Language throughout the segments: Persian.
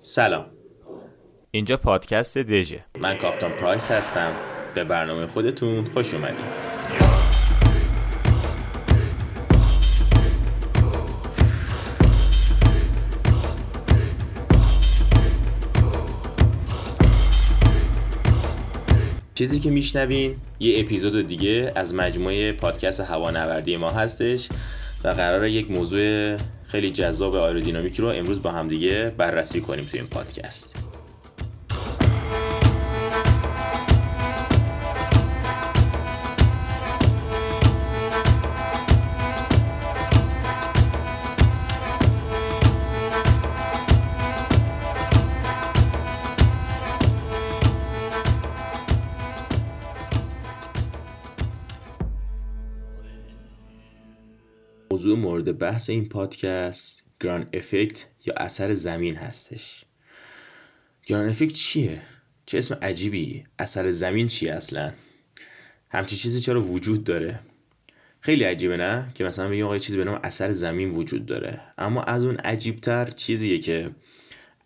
سلام. اینجا پادکست دژه. من کاپتان پرایس هستم. به برنامه خودتون خوش اومدید. چیزی که میشنوین یه اپیزود دیگه از مجموعه پادکست هوانوردی ما هستش و قرار یک موضوع خیلی جذاب آیرودینامیکی رو امروز با همدیگه بررسی کنیم توی این پادکست. موضوع مورد بحث این پادکست گران افکت یا اثر زمین هستش گران افکت چیه؟ چه اسم عجیبی؟ اثر زمین چیه اصلا؟ همچی چیزی چرا وجود داره؟ خیلی عجیبه نه؟ که مثلا بگیم آقای چیزی به نام اثر زمین وجود داره اما از اون عجیبتر چیزیه که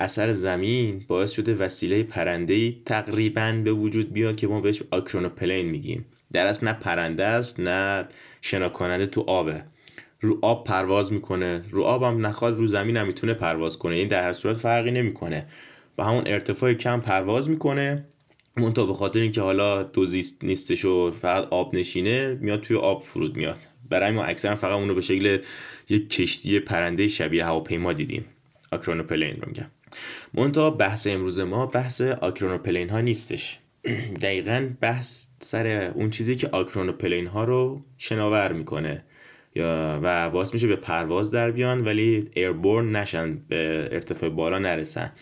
اثر زمین باعث شده وسیله پرنده تقریبا به وجود بیاد که ما بهش آکرونوپلین میگیم در اصل نه پرنده است نه شنا کننده تو آبه رو آب پرواز می‌کنه. رو آب هم نخواد رو زمین هم می‌تونه پرواز کنه. این در هر صورت فرقی نمی‌کنه. با همون ارتفاع کم پرواز می‌کنه. منتها به خاطر اینکه حالا دوزیست نیستش و فقط آب نشینه میاد توی آب فرود میاد. برای ما اکثرا فقط اونو به شکل یک کشتی پرنده شبیه هواپیما دیدیم. آکرونوپلین رو میگم. منتها بحث امروز ما بحث آکرونوپلین ها نیستش. دقیقا بحث سر اون چیزی که آکرونوپلین ها رو شناور می‌کنه. و باعث میشه به پرواز در بیان ولی ایربورن نشن به ارتفاع بالا نرسن.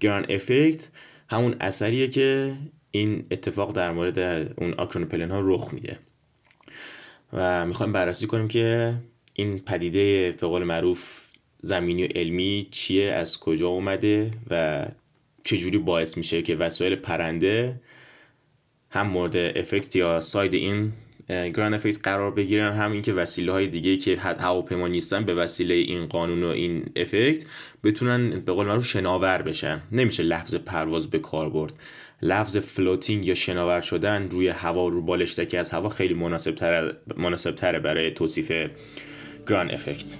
گران افکت همون اثریه که این اتفاق در مورد اون آکرونوپلن ها رخ میده. و می‌خوایم بررسی کنیم که این پدیده به قول معروف زمینی و علمی چیه از کجا اومده و چجوری باعث میشه که وسایل پرنده هم مورد effect یا side این ground effect قرار بگیرن. هم اینکه وسیله های دیگه که هواپیما نیستن به وسیله این قانون و این effect بتونن به قول معروف شناور بشن. نمیشه لفظ پرواز به کار برد. لفظ floating یا شناور شدن روی هوا رو بالشتکی از هوا خیلی مناسب تره, مناسب تره برای توصیف ground effect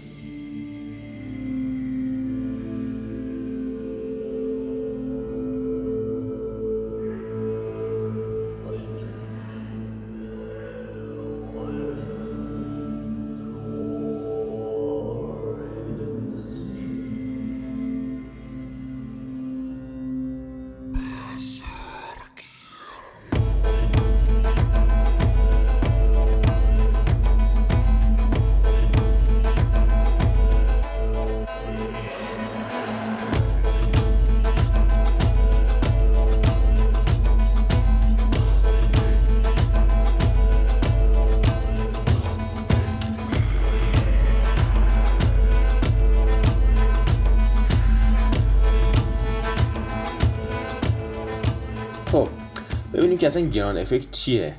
که اصلا گران افکت چیه؟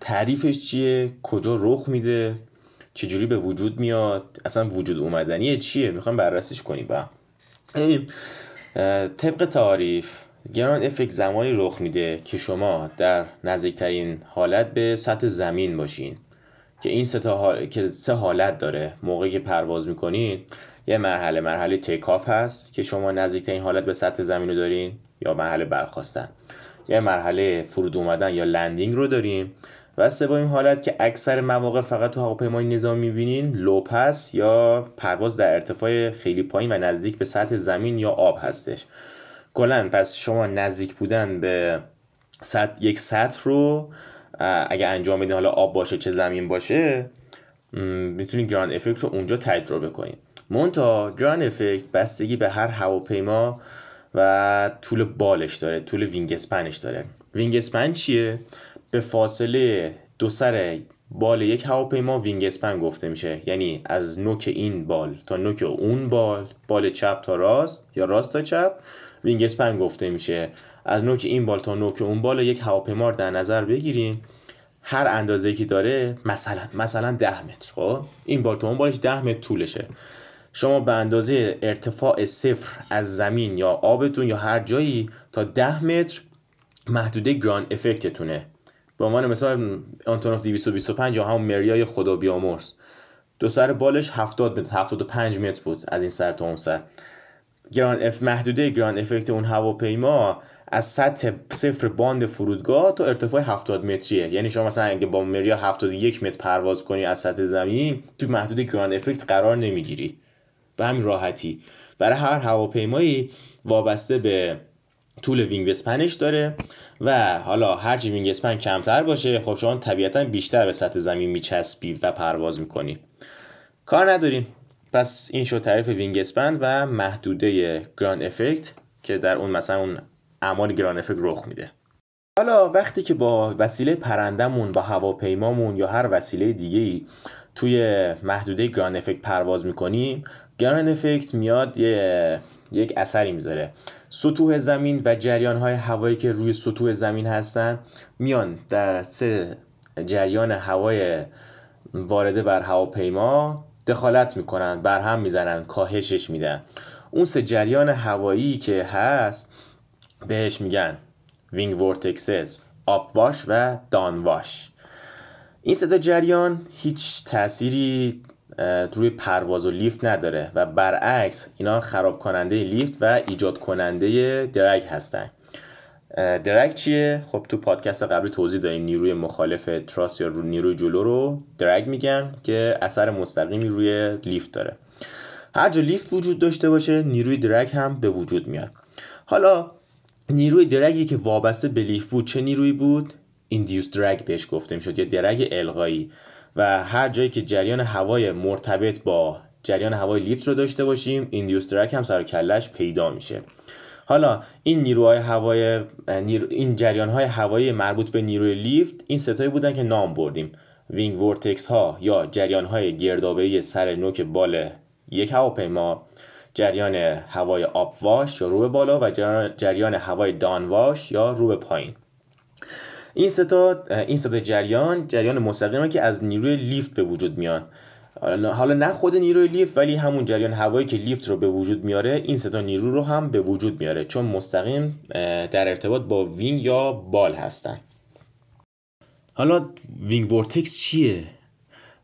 تعریفش چیه؟ کجا رخ میده؟ چجوری به وجود میاد؟ اصلا وجود اومدنیه چیه؟ می‌خوام بررسیش کنیم با. طبق تعریف گران افکت زمانی رخ میده که شما در نزدیکترین حالت به سطح زمین باشین. که این سه, حال... که سه حالت داره. موقعی که پرواز می‌کنین یه مرحله مرحله تیکاف هست که شما نزدیکترین حالت به سطح زمین رو دارین یا مرحله برخاستن یه مرحله فرود اومدن یا landing رو داریم و سومین حالت که اکثر مواقع فقط تو هواپیمای نظامی می‌بینین low pass یا پرواز در ارتفاع خیلی پایین و نزدیک به سطح زمین یا آب هستش. کلا پس شما نزدیک بودن به سطح یک سطح رو اگه انجام بدین حالا آب باشه چه زمین باشه می‌تونید ground effect رو اونجا تجربه کنید منتها ground effect بستگی به هر هواپیما و طول بالش داره طول wingspan ش داره. wingspan چیه؟ به فاصله دو سر بال یک هواپیما wingspan گفته میشه. یعنی از نوک این بال تا نوک اون بال بال چپ تا راست یا راست تا چپ wingspan گفته میشه. از نوک این بال تا نوک اون بال یک هواپیما در نظر بگیریم هر اندازه که داره مثلا مثلا 10 متر خب؟ این بال تا اون بالش 10 متر طولشه. شما به اندازه ارتفاع صفر از زمین یا آبتون یا هر جایی تا ده متر محدوده ground effect تونه. به عنوان مثال آنتونوف 225 یا همون مریای خدا بیامرز. دو سر بالش 70 متر 75 متر بود از این سر تا اون سر. ground eff محدوده ground effect اون هواپیما از سطح صفر باند فرودگاه تا ارتفاع 70 متریه. یعنی شما مثلا اگه با مریا 71 متر پرواز کنی از سطح زمین تو محدوده ground effect قرار نمی‌گیری. به همین راحتی. برای هر هواپیمایی وابسته به طول wingspan ش داره و حالا هرچی wingspan کمتر باشه خب شما طبیعتا بیشتر به سطح زمین میچسبی و پرواز می‌کنی. کار نداریم. پس این شد تعریف wingspan و محدوده ground effect که در اون مثلا اون اعمال ground effect رخ میده. حالا وقتی که با وسیله پرندمون با هواپیمامون یا هر وسیله دیگه ای توی محدوده ground effect پرواز می‌کنیم ground effect میاد یه یک اثری می‌ذاره. سطوح زمین و جریان های هوایی که روی سطوح زمین هستن میان در سه جریان هوای وارده بر هواپیما دخالت می‌کنن بر هم می‌زنن کاهشش میدن. اون سه جریان هوایی که هست بهش میگن wing vortexes واش و واش این ستا جریان هیچ تأثیری روی پرواز و لیفت نداره و برعکس اینا خراب کننده لیفت و ایجاد کننده درگ هستن. درگ چیه؟ خب تو پادکست قبلی توضیح داریم نیروی مخالف تراس یا رو نیروی جلو رو درگ میگن که اثر مستقیمی روی لیفت داره. هر جا لیفت وجود داشته باشه نیروی درگ هم به وجود میاد. حالا نیروی drag ی که وابسته به lift بود چه نیروی بود؟ induced drag بهش گفته می‌شد. یا drag القایی. و هر جایی که جریان هوای مرتبط با جریان هوای lift رو داشته باشیم induced drag هم سر کلش پیدا میشه. حالا این نیروهای هوای این جریان های هوایی مربوط به نیروی lift این ستایی بودن که نام بردیم. wing vortex ها یا جریان های گردابه سر نوک بال یک هواپیما جریان هوای upwash یا رو بالا و جریان هوای downwash یا رو به پایین. این ستا این ستا جریان جریان مستقیمه که از نیروی lift به وجود میان حالا نه خود نیروی lift ولی همون جریان هوایی که lift رو به وجود میاره این ستا نیرو رو هم به وجود میاره چون مستقیم در ارتباط با wing یا بال هستن. حالا wing vortex چیه؟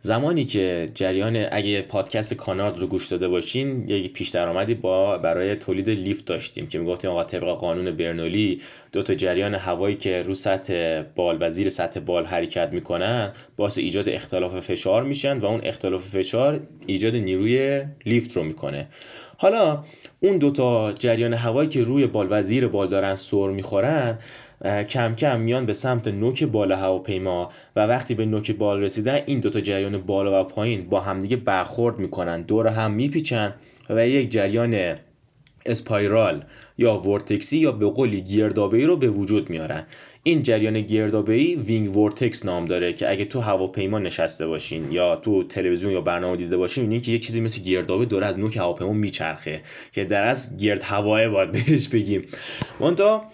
زمانی که جریان اگه پادکست کانارد رو گوش داده باشین یک پیش درآمدی با برای تولید لیفت داشتیم که می‌گفتیم آقا طبق قانون برنولی دو تا جریان هوایی که رو سطح بال و زیر سطح بال حرکت می‌کنن باعث ایجاد اختلاف فشار میشن و اون اختلاف فشار ایجاد نیروی لیفت رو می‌کنه. حالا اون دوتا جریان هوایی که روی بال و زیر بال دارن سر می‌خورن کم کم میان به سمت نوک بال هواپیما و وقتی به نوک بال رسیدن این دوتا جریان بالا و پایین با همدیگه برخورد می‌کنن دور هم میپیچن و یک جریان spiral یا vortex ی یا به قولی گردابه رو به وجود میارن. این جریان گردابه ای wing vortex نام داره که اگه تو هواپیما نشسته باشین یا تو تلویزیون یا برنامه دیده باشین این که یه چیزی مثل گردابه داره از نوک هواپیما میچرخه که در اصل گرد هواه باید بهش بگیم. منتها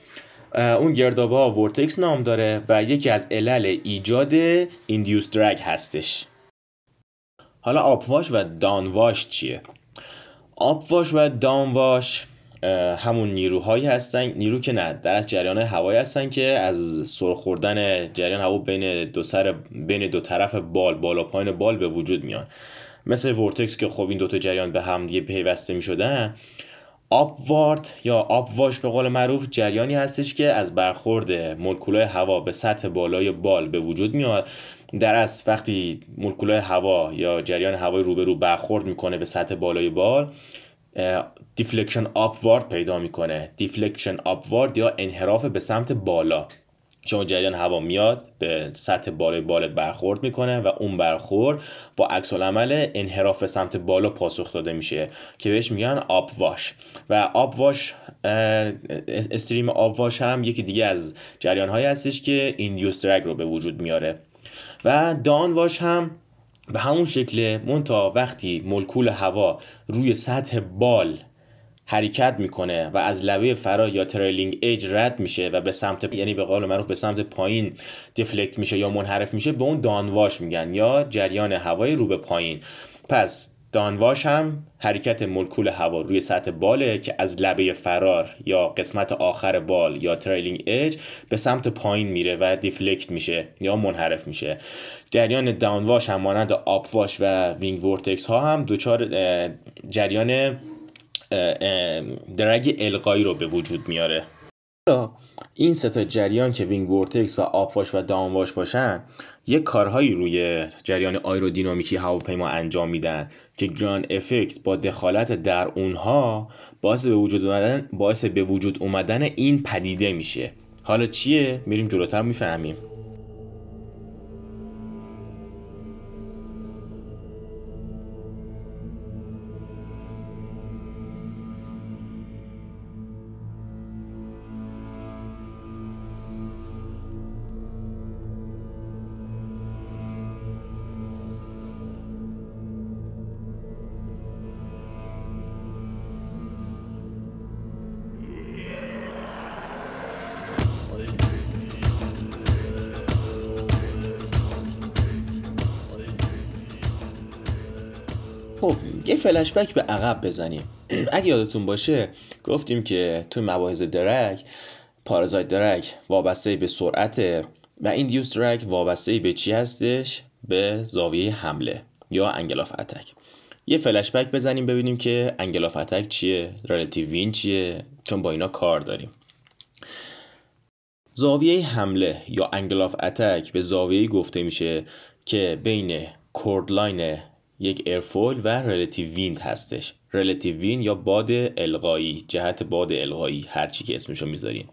اون گردابه ها vortex نام داره و یکی از علل ایجاد induced drag هستش حالا upwash و downwash چیه؟ upwash و downwash همون نیروهایی هستن نیرو که نه در اصل جریان هوایی هستن که از سر خوردن جریان هوا بین دو سر بین دو طرف بال بالا پایین بال به وجود میان مثل vortex که خب این دوتا جریان به هم دیگه پیوسته می شدن upward یا upwash به قول معروف جریانی هستش که از برخورد مولکولای هوا به سطح بالای بال به وجود میاد. در اصل وقتی مولکولای هوا یا جریان هوای روبرو برخورد می‌کنه به سطح بالای بال deflection upward پیدا می‌کنه. deflection upward یا انحراف به سمت بالا. چون جریان هوا میاد به سطح بالای بالت برخورد می‌کنه و اون برخورد با عکس العمل انحراف سمت بالا پاسخ داده میشه که بهش میگن upwash. و upwash stream upwash هم یکی دیگه از جریان هایی هستش که induced drag رو به وجود میاره. و downwash هم به همون شکل منتها وقتی مولکول هوا روی سطح بال حرکت می‌کنه و از لبه فرار یا trailing edge رد میشه و به سمت یعنی به قول معروف به سمت پایین deflect میشه یا منحرف میشه به اون downwash میگن یا جریان هوای رو به پایین. پس downwash هم حرکت مولکول هوا روی سطح باله که از لبه فرار یا قسمت آخر بال یا trailing edge به سمت پایین میره و deflect میشه یا منحرف میشه. جریان downwash هم مانند upwash و wing vortex ها هم دوچار جریان drag القایی رو به وجود میاره. این ستا جریان که wing vortex و upwash و downwash باشن یک کارهایی روی جریان آیرودینامیکی هواپیما انجام میدن که گران افکت با دخالت در اونها باعث به وجود اومدن باعث به وجود اومدن این پدیده میشه. حالا چیه؟ میریم جلوتر می‌فهمیم. یه فلشبک به عقب بزنیم. اگه یادتون باشه گفتیم که توی مباحث drag، parasite drag وابسته به سرعت و induced drag وابسته به چی هستش؟ به زاویه حمله یا angle of attack یه فلشبک بزنیم ببینیم که angle of attack چیه relative wind چیه چون با اینا کار داریم. زاویه حمله یا angle of attack به زاویه گفته میشه که بین chord line یک airfoil و relative wind هستش. relative wind یا باد القایی جهت باد القایی هر چی که اسمشو می‌ذاریم.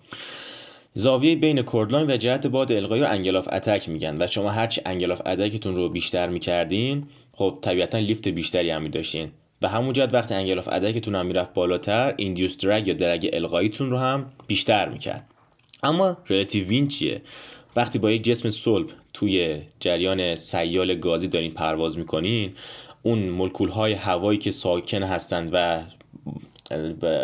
زاویه بین chord line و جهت باد القایی رو angle of attack میگن و شما هرچی angle of attack تون رو بیشتر می‌کردین خب طبیعتا lift بیشتری هم می‌داشتین. و همون جهت وقتی angle of attack تون هم می‌رفت بالاتر induced drag یا drag القاییتون رو هم بیشتر می‌کرد. اما relative wind چیه؟ وقتی با یک جسم صلب توی جریان سیال گازی دارین پرواز می‌کنین اون ملکول های هوایی که ساکن هستند و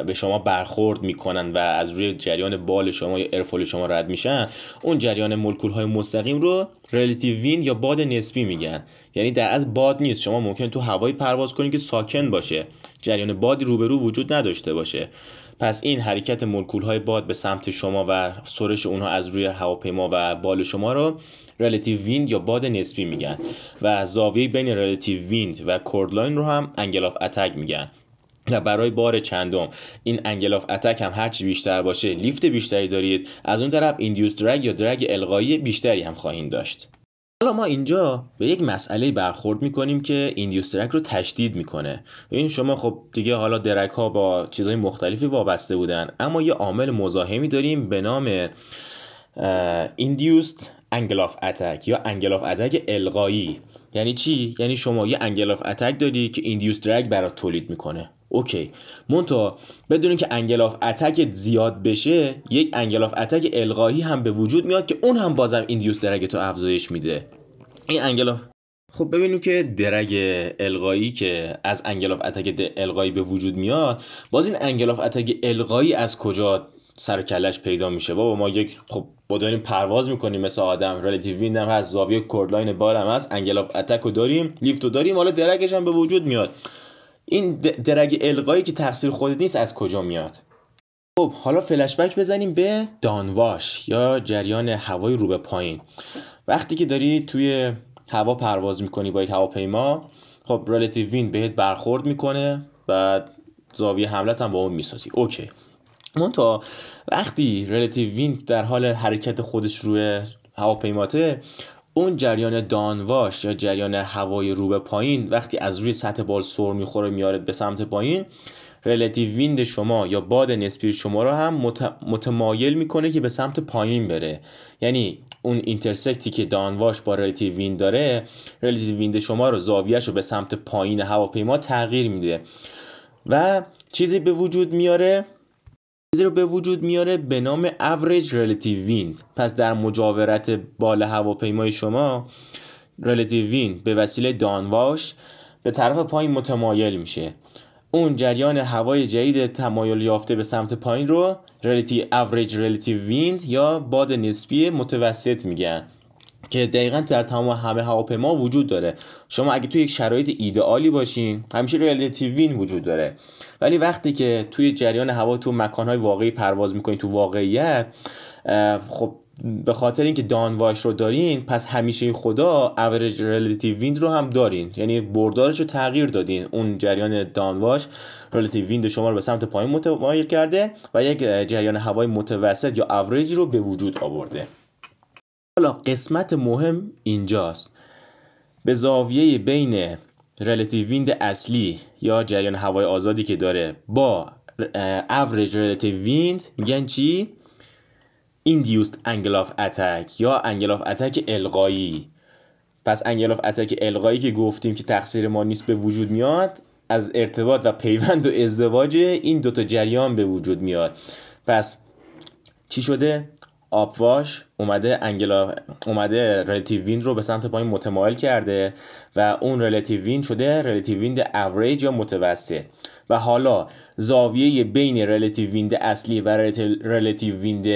به شما برخورد می‌کنن و از روی جریان بال شما یا airfoil شما رد میشن اون جریان مولکول های مستقیم رو relative wind یا باد نسبی میگن. یعنی در از باد نیست. شما ممکن تو هوایی پرواز کنید که ساکن باشه. جریان بادی روبرو وجود نداشته باشه. پس این حرکت مولکول های باد به سمت شما و سُرِش اونها از روی هواپیما و بال شما رو relative wind یا باد نسبی میگن و زاویه بین relative wind و chord line رو هم angle of attack میگن و برای بار چندم این angle of attack هم هرچی بیشتر باشه lift بیشتری دارید از اون طرف induced drag یا drag القایی بیشتری هم خواهید داشت. حالا ما اینجا به یک مسئله برخورد می‌کنیم که induced drag رو تشدید می‌کنه. این شما خب دیگه حالا drag ها با چیزهای مختلفی وابسته بودن اما یه عامل مزاحمی داریم به نام induced angle of attack یا angle of attack القایی یعنی چی؟ یعنی شما یه angle of attack داری که induced drag برات تولید می‌کنه. okay. منتها بدونین که angle of attack زیاد بشه یک angle of attack القایی هم به وجود میاد که اون هم بازم induced drag تو افزایش میده. این angle خب ببینیم که drag القایی که از angle of attack القایی به وجود میاد باز این angle of attack القایی از کجا سر و کله‌ش پیدا میشه؟ بابا ما یک خب با داریم پرواز می‌کنیم مثل آدم. relative wind هم هست زاویه chord line بال هم هست angle of attack رو داریم lift رو داریم حالا drag ش هم به وجود میاد. این drag القایی که تقصیر خودت نیست از کجا میاد؟ خب حالا فلشبک بزنیم به downwash یا جریان هوای رو به پایین. وقتی که داری توی هوا پرواز می‌کنی با یک هواپیما خب relative wind بهت برخورد می‌کنه و زاویه حملت هم با اون می‌سازی. okay. منتها وقتی relative wind در حال حرکت خودش روی هواپیماته اون جریان downwash یا جریان هوای رو به پایین وقتی از روی سطح بال سر می‌خوره میاره به سمت پایین relative wind شما یا باد نسبی شما رو هم متمایل می‌کنه که به سمت پایین بره. یعنی اون intersect ی که downwash با relative wind داره relative wind شما رو زاویهش رو به سمت پایین هواپیما تغییر میده. و چیزی به وجود میاره چیزی رو به وجود میاره به نام average relative wind. پس در مجاورت بال هواپیمای شما relative wind به وسیله downwash به طرف پایین متمایل میشه. اون جریان هوای جدید تمایل یافته به سمت پایین رو relative average relative wind یا باد نسبی متوسط میگن. که دقیقا در تمام همه هواپیما وجود داره. شما اگه توی یک شرایط ایدئالی باشین همیشه relative wind وجود داره. ولی وقتی که توی جریان هوا تو مکانهای واقعی پرواز می‌کنین تو واقعیت خب به خاطر اینکه downwash رو دارین پس همیشه خدا average relative wind رو هم دارین. یعنی بردارش رو تغییر دادین. اون جریان downwash relative wind شما رو به سمت پایین متمایل کرده و یک جریان هوای متوسط یا اوریج رو به وجود آورده. حالا قسمت مهم اینجاست. به زاویه بین relative wind اصلی یا جریان هوای آزادی که داره با average relative wind میگن چی؟ induced angle of attack یا angle of attack القایی پس angle of attack القایی که گفتیم که تقصیر ما نیست به وجود میاد از ارتباط و پیوند و ازدواج این دوتا جریان به وجود میاد. پس چی شده؟ upwash اومده انگلا اومده relative wind رو به سمت پایین متمایل کرده و اون relative wind شده relative wind average یا متوسط. و حالا زاویه بین relative wind اصلی و relative wind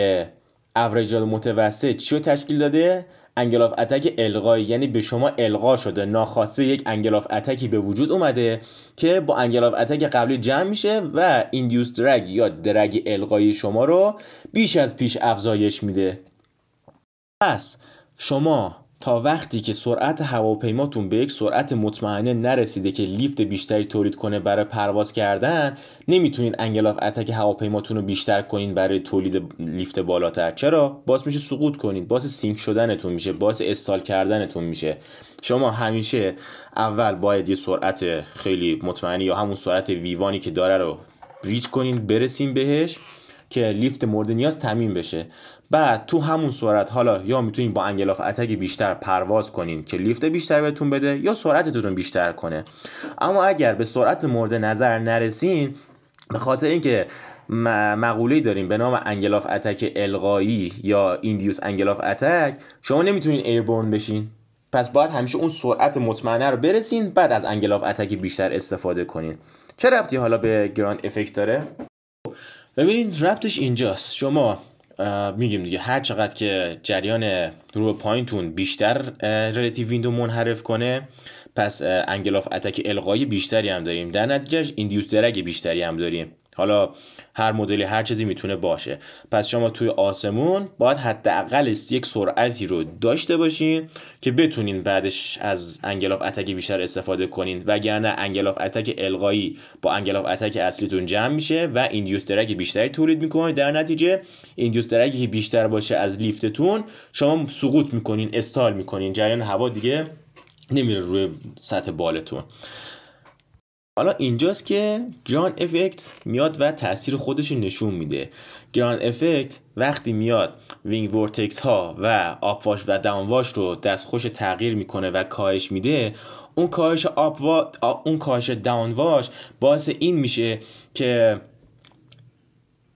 average متوسط چی تشکیل داده؟ angle of attack القایی یعنی به شما القا شده. ناخواسته یک angle of attack ی به وجود اومده که با angle of attack قبلی جمع میشه و induced drag یا drag القایی شما رو بیش از پیش افزایش میده. پس شما تا وقتی که سرعت هواپیماتون به یک سرعت مطمئنه نرسیده که lift بیشتری تولید کنه برای پرواز کردن نمی‌تونید angle of attack هواپیماتون رو بیشتر کنین برای تولید lift بالاتر. چرا؟ باعث میشه سقوط کنید باعث سینک شدنتون میشه باعث stall کردنتون میشه. شما همیشه اول باید یه سرعت خیلی مطمئنی یا همون سرعت V1 ی که داره رو reach کنین برسیم بهش که lift مورد نیاز تامین بشه. بعد تو همون سرعت حالا یا می‌تونین با angle of attack بیشتر پرواز کنین که lift بیشتر بهتون بده یا سرعتتون بیشتر کنه. اما اگر به سرعت مورد نظر نرسین به خاطر اینکه مقوله داریم به نام angle of attack القایی یا induced angle of attack شما نمی‌تونین airborne بشین. پس باید همیشه اون سرعت مطمئنه رو برسین بعد از angle of attack بیشتر استفاده کنین. چه ربطی حالا به ground effect داره؟ ببینید ربطش اینجاست. شما میگیم دیگه. هر چقدر که جریان رو پایینتون بیشتر relative wind و منحرف کنه پس angle of attack القایی بیشتری هم داریم. در نتیجهش induced drag بیشتری هم داریم. حالا هر مدلی هر چیزی می‌تونه باشه. پس شما توی آسمون باید حداقل یک سرعتی رو داشته باشین که بتونین بعدش از angle of attack بیشتر استفاده کنین. وگرنه angle of attack القایی با angle of attack اصلیتون جمع میشه و induced drag بیشتری تولید می‌کنه. در نتیجه induced drag ی که بیشتر باشه از lift تون شما سقوط می‌کنین stall می‌کنین. جریان هوا دیگه نمیره روی سطح بالتون. حالا اینجاست که ground effect میاد و تاثیر خودش نشون میده. ground effect وقتی میاد wing vortex ها و upwash و downwash رو دستخوش تغییر می‌کنه و کاهش میده اون کاهش up و... اون کاهش downwash باعث این میشه که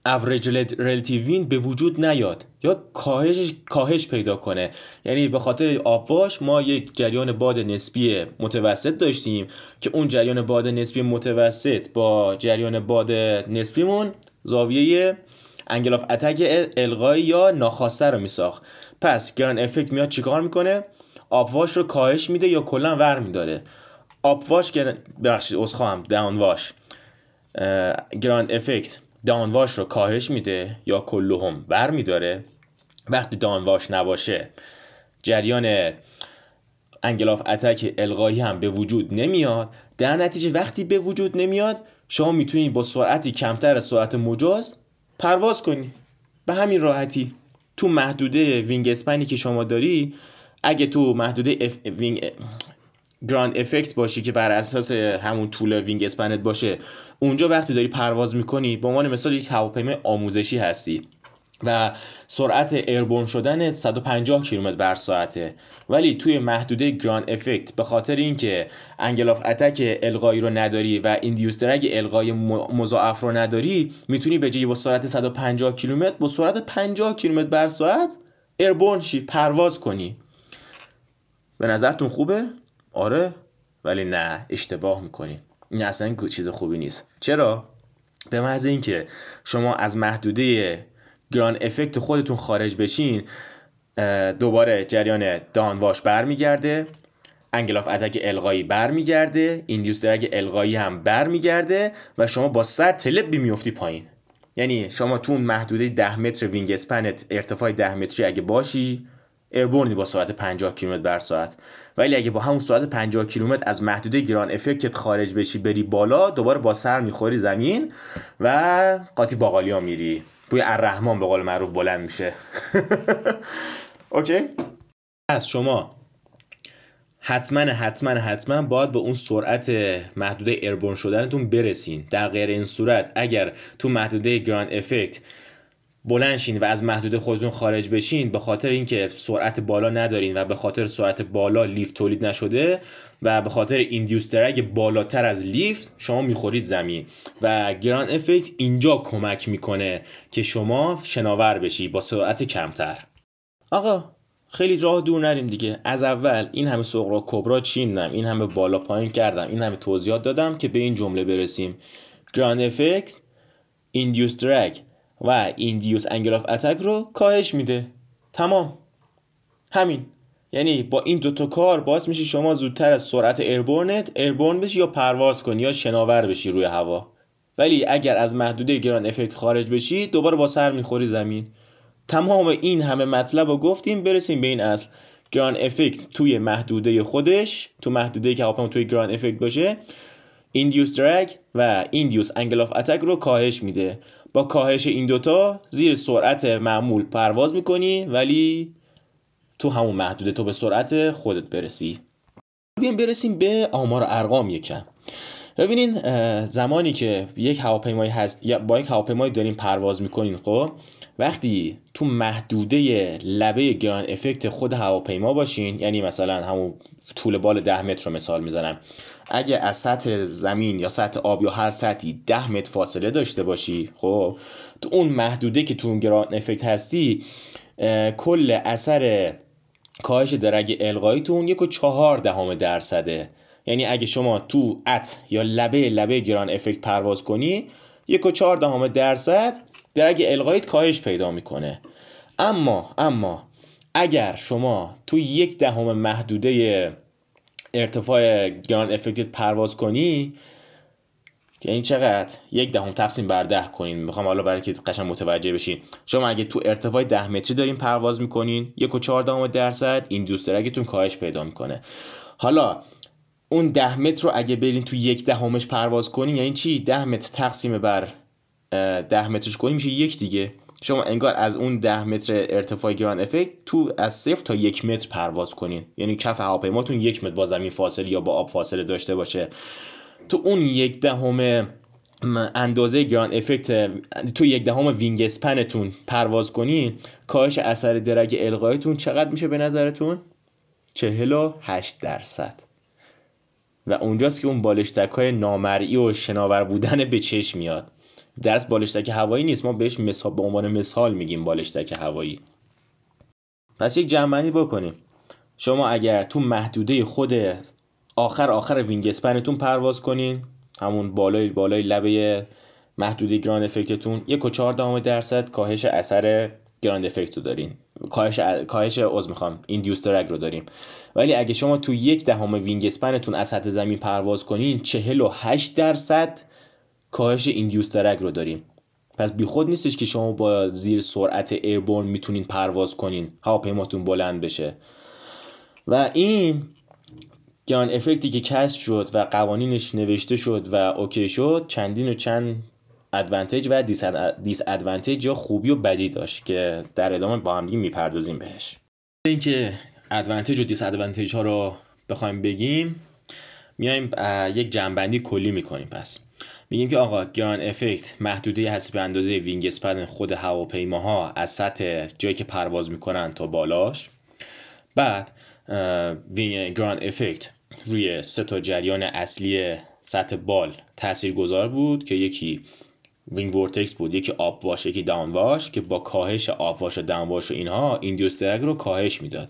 average relative به وجود نیاد یا کاهش کاهش پیدا کنه. یعنی به خاطر upwash ما یک جریان باد نسبی متوسط داشتیم که اون جریان باد نسبی متوسط با جریان باد نسبیمون زاویه angle of attack القایی یا ناخواسته رو میساخت. پس ground effect میاد چیکار می‌کنه؟ upwash رو کاهش میده یا کلا ور میداره؟ upwash که ببخشید اسخام downwash ground effect downwash رو کاهش میده یا کلهم بر میداره؟ وقتی downwash نباشه جریان angle of attack القایی هم به وجود نمیاد. در نتیجه وقتی به وجود نمیاد شما می‌تونید با سرعتی کمتر از سرعت مجاز پرواز کنی. به همین راحتی. تو محدوده wingspan ی که شما داری اگه تو محدوده of wing ground effect باشی که بر اساس همون طول wingspan ت باشه. اونجا وقتی داری پرواز می‌کنی به عنوان مثال یک هواپیمای آموزشی هستی و سرعت airborne شدن 150 کیلومتر بر ساعته. ولی توی محدوده ground effect به خاطر اینکه angle of attack القایی رو نداری و induced drag القای مضاعف رو نداری می‌تونی به جای با سرعت 150 کیلومتر با سرعت 50 کیلومتر بر ساعت airborne شی پرواز کنی. به نظرتون خوبه؟ آره ولی نه اشتباه می‌کنین این اصلا چیز خوبی نیست. چرا؟ به محض اینکه شما از محدوده ground effect خودتون خارج بشین دوباره جریان downwash برمیگرده angle of attack القایی برمیگرده induced drag القایی هم برمیگرده و شما با سر تلپی میفتی پایین. یعنی شما تو محدوده 10 متر wingspan ت ارتفاع 10 متری اگه باشی airborne ی با سرعت 50 کیلومتر بر ساعت. ولی اگه با همون سرعت 50 کیلومتر از محدوده ground effect خارج بشی بری بالا دوباره با سر می‌خوری زمین و قاطی باقالیا میری. بوی الرحمن به قول معروف بلند میشه. OK؟ از شما. حتما حتما حتما باید به اون سرعت محدوده airborne شدنتون برسین. در غیر این صورت اگر تو محدوده ground effect بلند و از محدوده خودتون خارج بشین به خاطر اینکه سرعت بالا ندارین و به خاطر سرعت بالا lift تولید نشده و به خاطر induced drag بالاتر از lift شما می‌خورید زمین. و ground effect اینجا کمک می‌کنه که شما شناور بشی با سرعت کمتر. آقا خیلی راه دور نریم دیگه. از اول این همه صغری کبری چیدم این همه بالا پایین کردم این همه توضیحات دادم که به این جمله برسیم. ground effect induced drag. و induced angle of attack رو کاهش میده. تمام. همین. یعنی با این دوتا کار باعث میشه شما زودتر از سرعت airborne ت airborne بشی یا پرواز کنی یا شناور بشی روی هوا. ولی اگر از محدوده ground effect خارج بشی دوباره با سر می‌خوری زمین. تمام این همه مطلب رو گفتیم برسیم به این اصل. ground effect توی محدوده خودش تو محدوده که هواپیما توی ground effect باشه induced drag و induced angle of attack رو کاهش میده. با کاهش این دوتا زیر سرعت معمول پرواز می‌کنی ولی تو همون محدوده تو به سرعت خودت برسی. بیایم برسیم به آمار ارقام یکم. ببینین زمانی که یک هواپیمایی هست یا با یک هواپیمایی دارین پرواز می‌کنین خب؟ وقتی تو محدوده لبه گران افکت خود هواپیما باشین یعنی مثلا همون طول بال ده متر رو مثال می‌زنم اگه از سطح زمین یا سطح آب یا هر سطحی ده متر فاصله داشته باشی خب تو اون محدوده که تو اون گران افکت هستی کل اثر کاهش درگ القاییتون یک و چهار دهم درصده. یعنی اگه شما تو ات یا لبه لبه گران افکت پرواز کنی یک و چهار دهم درصد درگ القاییت کاهش پیدا می‌کنه. اما اما اگر شما تو یک دهم محدوده ارتفاع گران افکتیت پرواز کنی یعنی چقدر؟ یک دهم تقسیم بر ده کنین. می‌خوام حالا برای که قشنگ متوجه بشین. شما اگه تو ارتفاع ده متری دارین پرواز می‌کنین یک و چهار دهم درصد این دوست کاهش پیدا می‌کنه. حالا اون ده متر رو اگه برین تو یک دهمش پرواز کنین یعنی چی؟ ده متر تقسیم بر ده مترش کنی میشه یک دیگه. شما انگار از اون ده متر ارتفاع ground effect تو از صفر تا یک متر پرواز کنین. یعنی کف هواپیماتون یک متر با زمین فاصله یا با آب فاصله داشته باشه. تو اون یک دهم اندازه ground effect تو یک دهم wingspan تون پرواز کنین کاهش اثر drag القاییتون چقدر میشه به نظرتون؟ 48 درصد. و اونجاست که اون بالشتک های نامرئی و شناور بودن به چشم میاد. درسته بالشتک هوایی نیست. ما بهش مثال به عنوان مثال میگیم بالشتک هوایی. پس یک جمع‌بندی بکنیم. شما اگر تو محدوده خود آخر آخر wingspan تون پرواز کنین همون بالای بالای لبه محدوده ground effect تون یک و چهار درصد کاهش اثر ground effect رو دارین. کاهش کاهش عذر می‌خوام induced drag رو داریم. ولی اگه شما تو یک دهم wingspan تون از سطح زمین پرواز کنین 48 درصد کاهش induced drag رو داریم. پس بیخود نیستش که شما با زیر سرعت airborne می‌تونین پرواز کنین هواپیماتون بلند بشه. و این ground effect ی که کشف شد و قوانینش نوشته شد و okay شد چندین و چند advantage و disadvantage یا خوبی و بدی داشت که در ادامه با هم می‌پردازیم بهش. اینکه advantage و disadvantage ها رو بخوایم بگیم میایم یک جمع‌بندی کلی می‌کنیم پس. میگیم که آقا ground effect محدوده هست به اندازه wingspan خود هواپیماها از سطح جایی که پرواز می‌کنن تا بالاش. بعد ground effect روی سه تا جریان اصلی سطح بال تأثیر گذار بود که یکی wing vortex بود یکی upwash یکی downwash که با کاهش upwash و downwash و اینها induced drag رو کاهش می‌داد.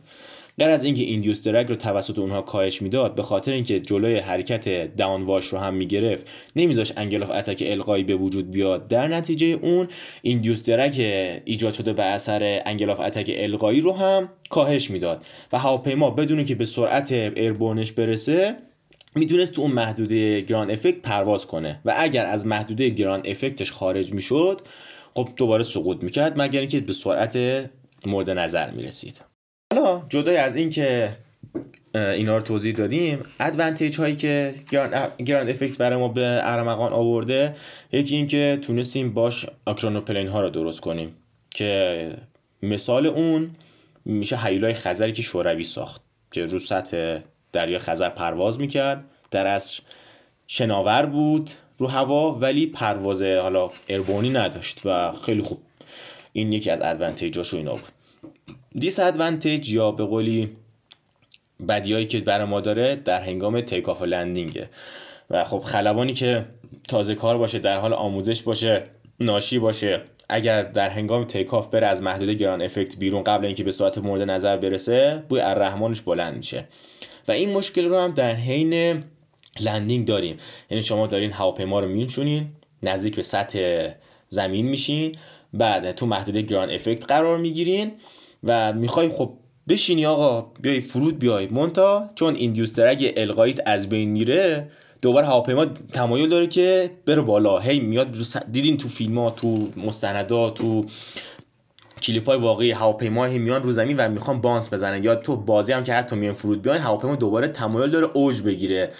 غیر از اینکه induced drag رو توسط اونها کاهش می‌داد به خاطر اینکه جلوی حرکت downwash رو هم می‌گرفت نمیذاشت angle of attack القایی به وجود بیاد. در نتیجه اون induced drag ایجاد شده به اثر angle of attack القایی رو هم کاهش می‌داد. و هواپیما بدون که به سرعت ایربورنش برسه می‌تونست تو اون محدوده گران افکت پرواز کنه. و اگر از محدوده گران افکتش خارج می‌شد خب دوباره سقوط می‌کرد مگر اینکه به سرعت مورد نظر می‌رسید. حالا جدای از اینکه اینا رو توضیح دادیم ادوانتیج هایی که گران افکت برای ما به ارمغان آورده یکی اینکه تونستیم باش آکرونوپلین ها رو درست کنیم که مثال اون میشه هیولای خزری که شوروی ساخت که رو سطح دریا خزر پرواز می‌کرد در اصل شناور بود رو هوا ولی پرواز حالا airborne ی نداشت و خیلی خوب. این یکی از advantage اشو اینا بود. disadvantage یا به قولی بدیایی که برای ما داره در هنگام takeoff و landing ه و خب خلبانی که تازه کار باشه در حال آموزش باشه ناشی باشه اگر در هنگام takeoff بره از محدوده ground effect بیرون قبل اینکه به سرعت مورد نظر برسه بوی الرحمنش بلند میشه. و این مشکل رو هم در حین landing داریم. یعنی شما دارین هواپیما رو میشونین نزدیک به سطح زمین میشین بعد تو محدوده ground effect قرار می‌گیرین. و می‌خوای خب بشینی آقا بیای فرود بیای. منتها چون induced drag القاییت از بین میره دوباره هواپیما تمایل داره که بره بالا. هی میاد دیدین تو فیلم ها تو مستندات تو کلیپ های واقعی هواپیما میان رو زمین و می‌خوان بانس بزنن. یا تو بازی هم که حتی میان فرود بیان هواپیما دوباره تمایل داره اوج بگیره.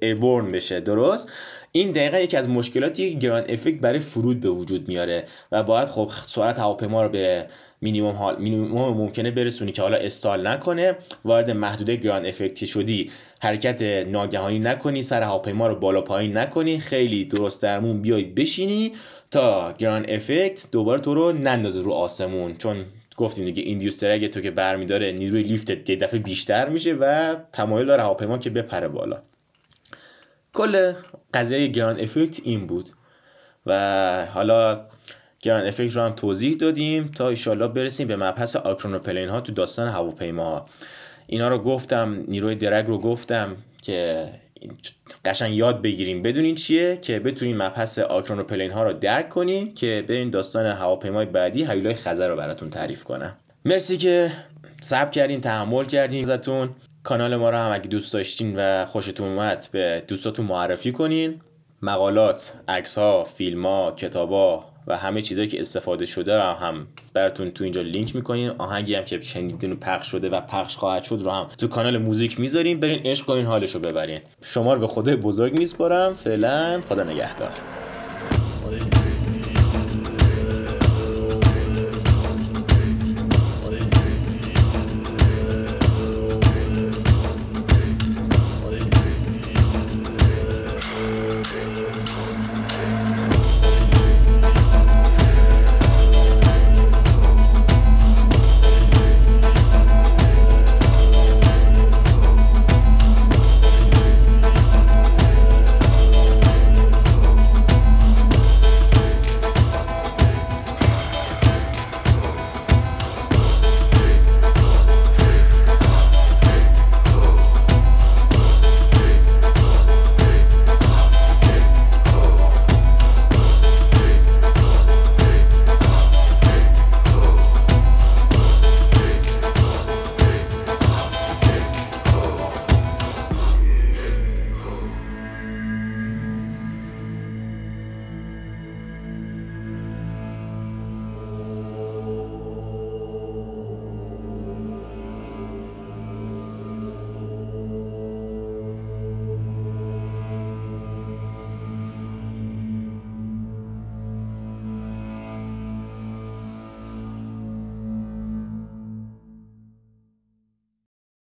ایربورن بشه. درست؟ این دقیقا یکی از مشکلاتی که گران افکت برای فرود به وجود میاره. و باید خب سرعت هواپیما رو به مینیمم حال مینیمم ممکنه برسونی که حالا استال نکنه وارد محدوده گران افکتی شدی. حرکت ناگهانی نکنی سر هواپیما رو بالا پایین نکنی خیلی درست درمون بیای بشینی تا گران افکت دوباره تو رو نندازه رو آسمون. چون گفتیم دیگه ایندیوستر اگه تو که برمیداره نیروی لیفت یه دفعه بیشتر میشه و تمایل داره هواپیما که بپره بالا. کل قضیه گران افکت این بود. و حالا گران افکت رو هم توضیح دادیم تا ایشالله برسیم به مبحث آکرونوپلین ها تو داستان هواپیما ها اینا رو گفتم نیروی درگ رو گفتم که قشنگ یاد بگیریم بدونین چیه که بتونین مبحث آکرونوپلین ها رو درک کنین که برین داستان هواپیمای بعدی هیولای خزر رو براتون تعریف کنم. مرسی که صبر کردین تحمل کردین ازتون. کانال ما رو هم اگه دوست داشتین و خوشتون اومد به دوستاتون معرفی کنین. مقالات، عکس ها، فیلم ها، کتاب ها و همه چیزهایی که استفاده شده رو هم براتون تو اینجا لینک می‌کنیم آهنگی هم که شنیدین و پخش شده و پخش خواهد شد رو هم تو کانال موزیک می‌ذاریم برین عشق کنین حالش رو ببرین. شما رو به خدای بزرگ میسپارم. فعلا خدا نگهدار.